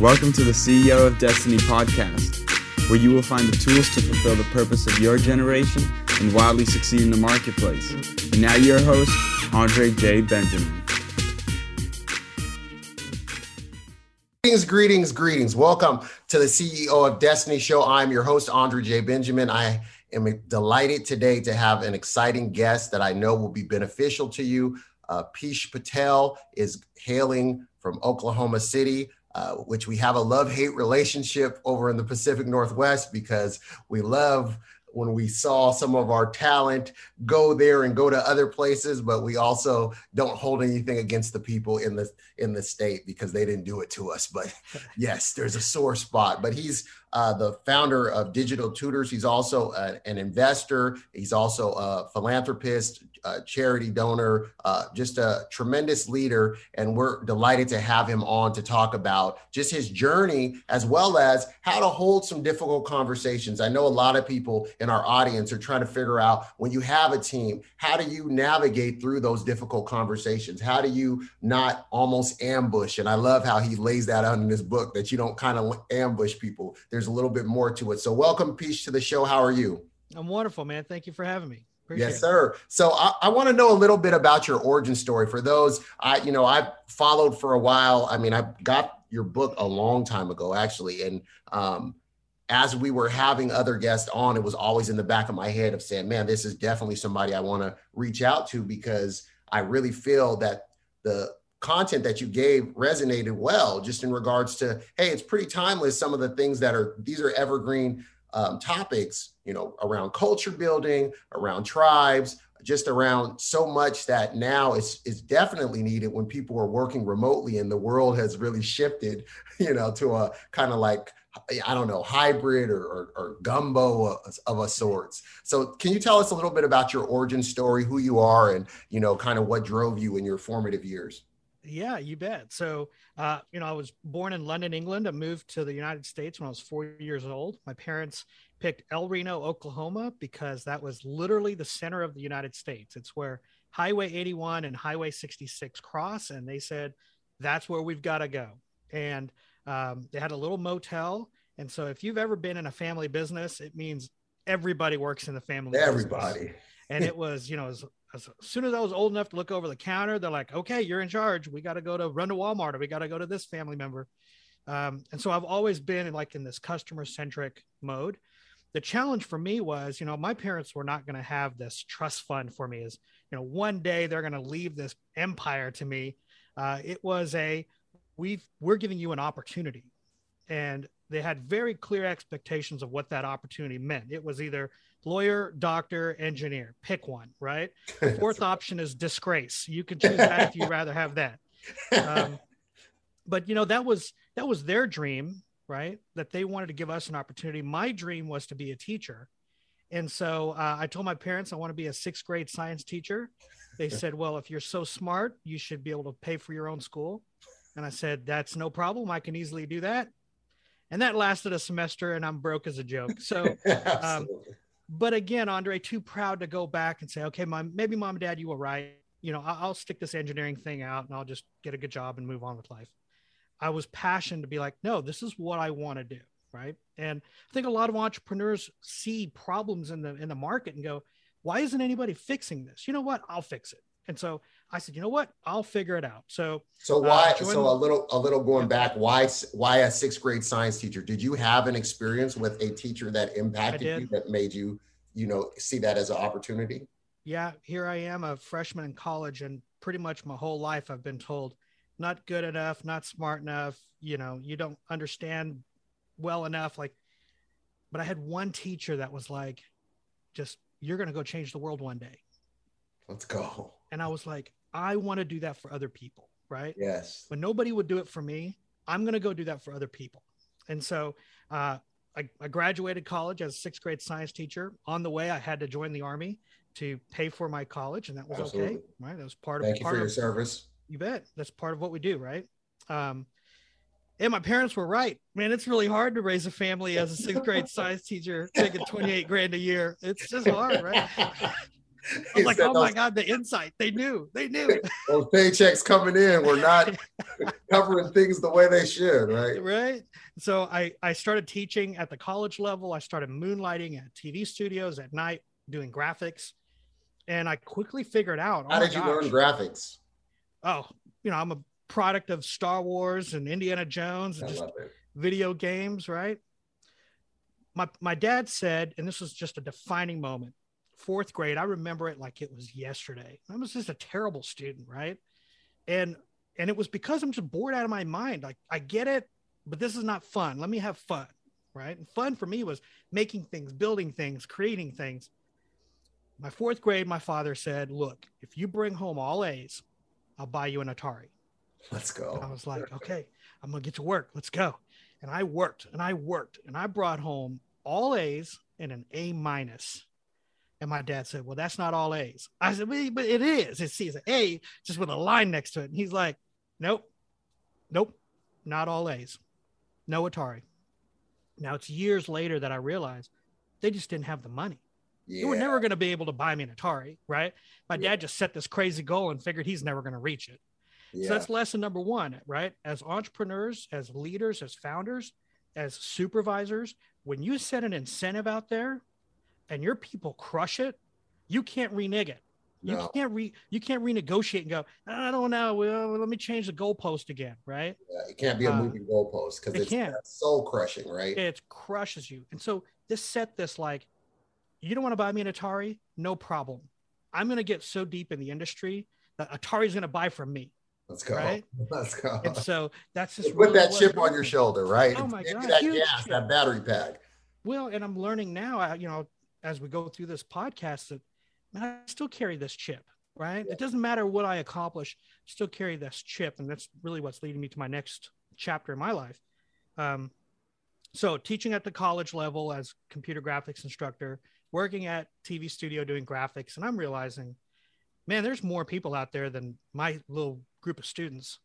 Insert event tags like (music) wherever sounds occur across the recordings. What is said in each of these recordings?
Welcome to the CEO of Destiny podcast, where you will find the tools to fulfill the purpose of your generation and wildly succeed in the marketplace. And now, your host, Andre J. Benjamin. Greetings, greetings, greetings. Welcome to the CEO of Destiny show. I'm your host, Andre J. Benjamin. I am delighted today to have an exciting guest that I know will be beneficial to you. Uh, Patel is hailing from Oklahoma City. Uh, which we have a love hate relationship over in the Pacific Northwest because we love when we saw some of our talent go there and go to other places but we also don't hold anything against the people in the in the state because they didn't do it to us but (laughs) yes there's a sore spot but he's uh, the founder of digital tutors he's also a, an investor he's also a philanthropist a charity donor, uh, just a tremendous leader. And we're delighted to have him on to talk about just his journey as well as how to hold some difficult conversations. I know a lot of people in our audience are trying to figure out when you have a team, how do you navigate through those difficult conversations? How do you not almost ambush? And I love how he lays that out in his book that you don't kind of ambush people. There's a little bit more to it. So, welcome, Peach, to the show. How are you? I'm wonderful, man. Thank you for having me. Appreciate yes, sir. So I, I want to know a little bit about your origin story. For those, I you know I've followed for a while. I mean, I got your book a long time ago, actually, and um, as we were having other guests on, it was always in the back of my head of saying, "Man, this is definitely somebody I want to reach out to because I really feel that the content that you gave resonated well, just in regards to, hey, it's pretty timeless. Some of the things that are these are evergreen um, topics, you know, around culture building, around tribes, just around so much that now is is definitely needed when people are working remotely and the world has really shifted, (laughs) you know, to a kind of like I don't know hybrid or, or, or gumbo of, of a sorts. So, can you tell us a little bit about your origin story, who you are, and you know, kind of what drove you in your formative years? Yeah, you bet. So, uh, you know, I was born in London, England. I moved to the United States when I was four years old. My parents picked El Reno, Oklahoma, because that was literally the center of the United States. It's where Highway 81 and Highway 66 cross. And they said, that's where we've got to go. And um, they had a little motel. And so, if you've ever been in a family business, it means everybody works in the family. Everybody. Business. And it was, you know, as as soon as I was old enough to look over the counter, they're like, okay, you're in charge. We got to go to run to Walmart or we got to go to this family member. Um, and so I've always been like in this customer centric mode. The challenge for me was, you know, my parents were not going to have this trust fund for me is, you know, one day they're going to leave this empire to me. Uh, it was a, we've, we're giving you an opportunity. And they had very clear expectations of what that opportunity meant. It was either lawyer, doctor, engineer. Pick one, right? (laughs) The fourth option is disgrace. You can choose that if you'd rather have that. Um, (laughs) but you know that was that was their dream, right? That they wanted to give us an opportunity. My dream was to be a teacher, and so uh, I told my parents I want to be a sixth grade science teacher. They (laughs) said, "Well, if you're so smart, you should be able to pay for your own school." And I said, "That's no problem. I can easily do that." And that lasted a semester, and I'm broke as a joke. So, um, but again, Andre, too proud to go back and say, okay, mom, maybe mom and dad, you were right. You know, I'll, stick this engineering thing out and I'll just get a good job and move on with life. I was passionate to be like, no, this is what I want to do. Right. And I think a lot of entrepreneurs see problems in the in the market and go, why isn't anybody fixing this? You know what? I'll fix it. And so I said, you know what? I'll figure it out. So, so uh, why? Uh, so a little, a little going back. Why, why a sixth grade science teacher? Did you have an experience with a teacher that impacted you, that made you, you know, see that as an opportunity? Yeah, here I am, a freshman in college, and pretty much my whole life I've been told, not good enough, not smart enough. You know, you don't understand well enough. Like, but I had one teacher that was like, just you're going to go change the world one day. Let's go. And I was like, I want to do that for other people, right? Yes. When But nobody would do it for me. I'm going to go do that for other people. And so uh, I, I, graduated college as a sixth grade science teacher. On the way, I had to join the army to pay for my college, and that was Absolutely. okay. Right, that was part Thank of. Thank you for your of, service. You bet. That's part of what we do, right? Um, And my parents were right. Man, it's really hard to raise a family as a sixth grade (laughs) science teacher making 28 grand a year. It's just hard, right? (laughs) I was like, oh my God, the insight. They knew. They knew. Those paychecks coming in were not (laughs) covering things the way they should, right? Right. So I, I started teaching at the college level. I started moonlighting at TV studios at night, doing graphics. And I quickly figured out. Oh How oh did you gosh, learn graphics? Oh, you know, I'm a product of Star Wars and Indiana Jones and just video games, right? My my dad said, and this was just a defining moment fourth grade. I remember it like it was yesterday. I was just a terrible student, right? And and it was because I'm just bored out of my mind. Like I get it, but this is not fun. Let me have fun, right? And fun for me was making things, building things, creating things. My fourth grade, my father said, "Look, if you bring home all A's, I'll buy you an Atari." Let's go. And I was like, "Okay, I'm gonna get to work. Let's go." And I worked and I worked and I brought home all A's and an A minus and my dad said, Well, that's not all A's. I said, well, But it is. It's, it's an A just with a line next to it. And he's like, Nope, nope, not all A's. No Atari. Now it's years later that I realized they just didn't have the money. Yeah. They were never going to be able to buy me an Atari, right? My yeah. dad just set this crazy goal and figured he's never going to reach it. Yeah. So that's lesson number one, right? As entrepreneurs, as leaders, as founders, as supervisors, when you set an incentive out there, and your people crush it, you can't renege it. You no. can't re you can't renegotiate and go, I don't know. Well, let me change the goalpost again, right? Yeah, it can't be a uh, moving goalpost because it it's can't. soul crushing, right? It crushes you. And so this set this like, you don't want to buy me an Atari? No problem. I'm gonna get so deep in the industry that Atari's gonna buy from me. Let's go. Right? (laughs) Let's go. And so that's just put really that chip on your shoulder, right? Oh my god, that gas, chip. that battery pack. Well, and I'm learning now. You know, as we go through this podcast that man, I still carry this chip, right? Yeah. It doesn't matter what I accomplish, still carry this chip. And that's really what's leading me to my next chapter in my life. Um, so teaching at the college level as computer graphics instructor, working at TV studio doing graphics, and I'm realizing, man, there's more people out there than my little group of students.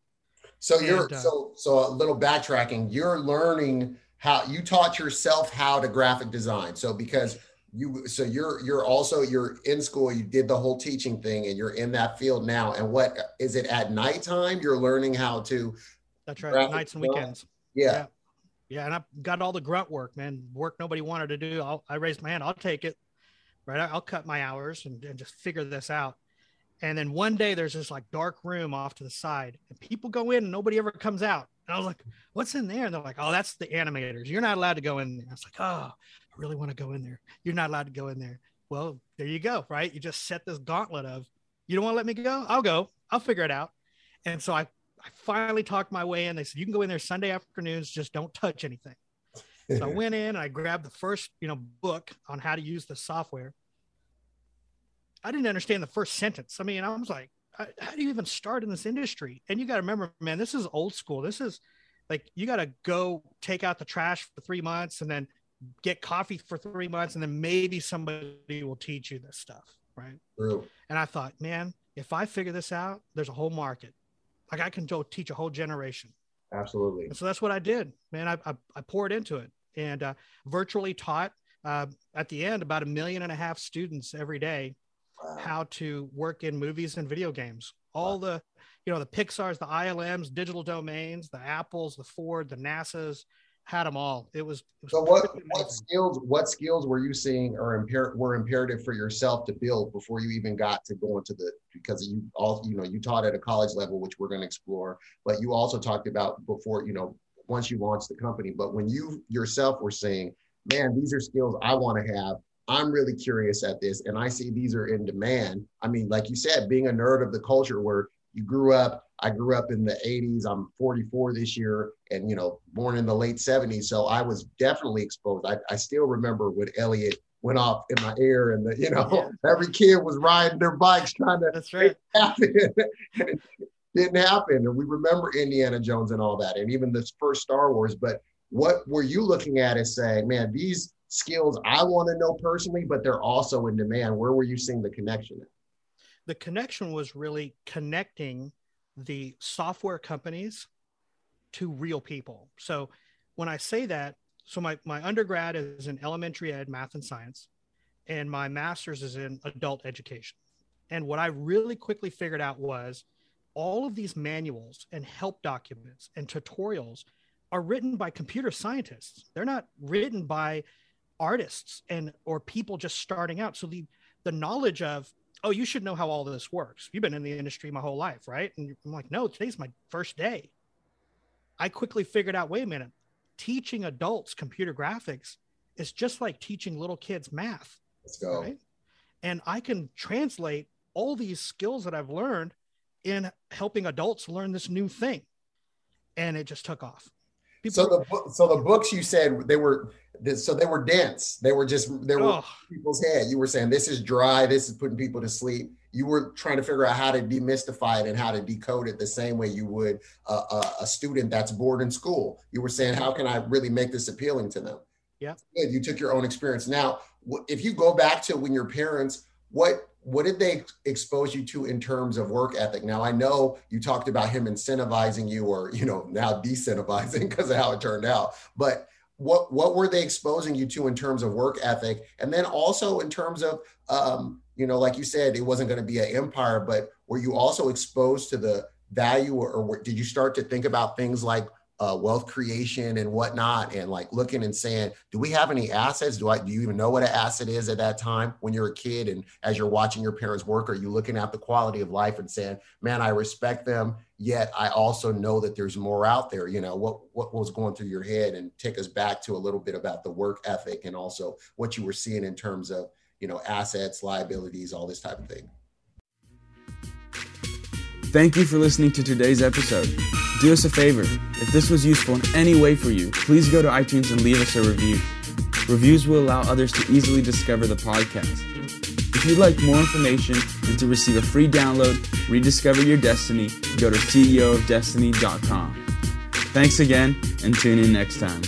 So and, you're uh, so so a little backtracking. You're learning how you taught yourself how to graphic design. So because you so you're you're also you're in school you did the whole teaching thing and you're in that field now. And what is it at nighttime you're learning how to that's right nights and weekends. Yeah. yeah. yeah and i got all the grunt work man work nobody wanted to do. I'll, i raised my hand i'll take it right? I'll cut my hours and, and just figure this out. And then one day there's this like dark room off to the side and people go in and nobody ever comes out. And i was like what's in there? And they're like oh that's the animators. You're not allowed to go in there. I was like oh really want to go in there. You're not allowed to go in there. Well, there you go, right? You just set this gauntlet of, you don't want to let me go? I'll go. I'll figure it out. And so I, I finally talked my way in. They said, you can go in there Sunday afternoons, just don't touch anything. so I (laughs) went in and I grabbed the first, you know, book on how to use the software. I didn't understand the first sentence. I mean, I was like, how do you even start in this industry? And you got to remember, man, this is old school. This is like you got to go take out the trash for three months and then get coffee for three months and then maybe somebody will teach you this stuff right True. and i thought man if i figure this out there's a whole market like i can go teach a whole generation absolutely and so that's what i did man i, I, I poured into it and uh, virtually taught uh, at the end about a million and a half students every day wow. how to work in movies and video games all wow. the you know the pixars the ilms digital domains the apples the ford the nasas had them all. It was. It was so what, what skills what skills were you seeing or were imperative for yourself to build before you even got to go into the because you all you know you taught at a college level which we're going to explore, but you also talked about before you know once you launched the company. But when you yourself were saying, "Man, these are skills I want to have." I'm really curious at this, and I see these are in demand. I mean, like you said, being a nerd of the culture where you grew up I grew up in the 80s. I'm 44 this year and, you know, born in the late 70s. So I was definitely exposed. I, I still remember when Elliott went off in my ear and, the, you know, yeah. (laughs) every kid was riding their bikes trying to That's right. it (laughs) didn't happen. And we remember Indiana Jones and all that, and even this first Star Wars. But what were you looking at as saying, man, these skills I want to know personally, but they're also in demand? Where were you seeing the connection? The connection was really connecting the software companies to real people. So when I say that, so my, my undergrad is in elementary ed, math and science, and my master's is in adult education. And what I really quickly figured out was all of these manuals and help documents and tutorials are written by computer scientists. They're not written by artists and or people just starting out. So the the knowledge of oh you should know how all this works. You've been in the industry my whole life, right? And I'm like no, today's my first day. I quickly figured out wait a minute, teaching adults computer graphics is just like teaching little kids math. Let's go. Right? And I can translate all these skills that I've learned in helping adults learn this new thing. And it just took off. People so the so the books you said they were so they were dense. They were just they were oh. people's head. You were saying this is dry. This is putting people to sleep. You were trying to figure out how to demystify it and how to decode it the same way you would a, a, a student that's bored in school. You were saying how can I really make this appealing to them? Yeah. You took your own experience. Now, if you go back to when your parents, what what did they expose you to in terms of work ethic now i know you talked about him incentivizing you or you know now decentivizing because (laughs) of how it turned out but what what were they exposing you to in terms of work ethic and then also in terms of um, you know like you said it wasn't going to be an empire but were you also exposed to the value or, or did you start to think about things like uh, wealth creation and whatnot, and like looking and saying, do we have any assets? Do I do you even know what an asset is at that time when you're a kid and as you're watching your parents work? Are you looking at the quality of life and saying, man, I respect them, yet I also know that there's more out there. You know what what was going through your head, and take us back to a little bit about the work ethic and also what you were seeing in terms of you know assets, liabilities, all this type of thing. Thank you for listening to today's episode. Do us a favor. If this was useful in any way for you, please go to iTunes and leave us a review. Reviews will allow others to easily discover the podcast. If you'd like more information and to receive a free download, rediscover your destiny, go to CEOofDestiny.com. Thanks again and tune in next time.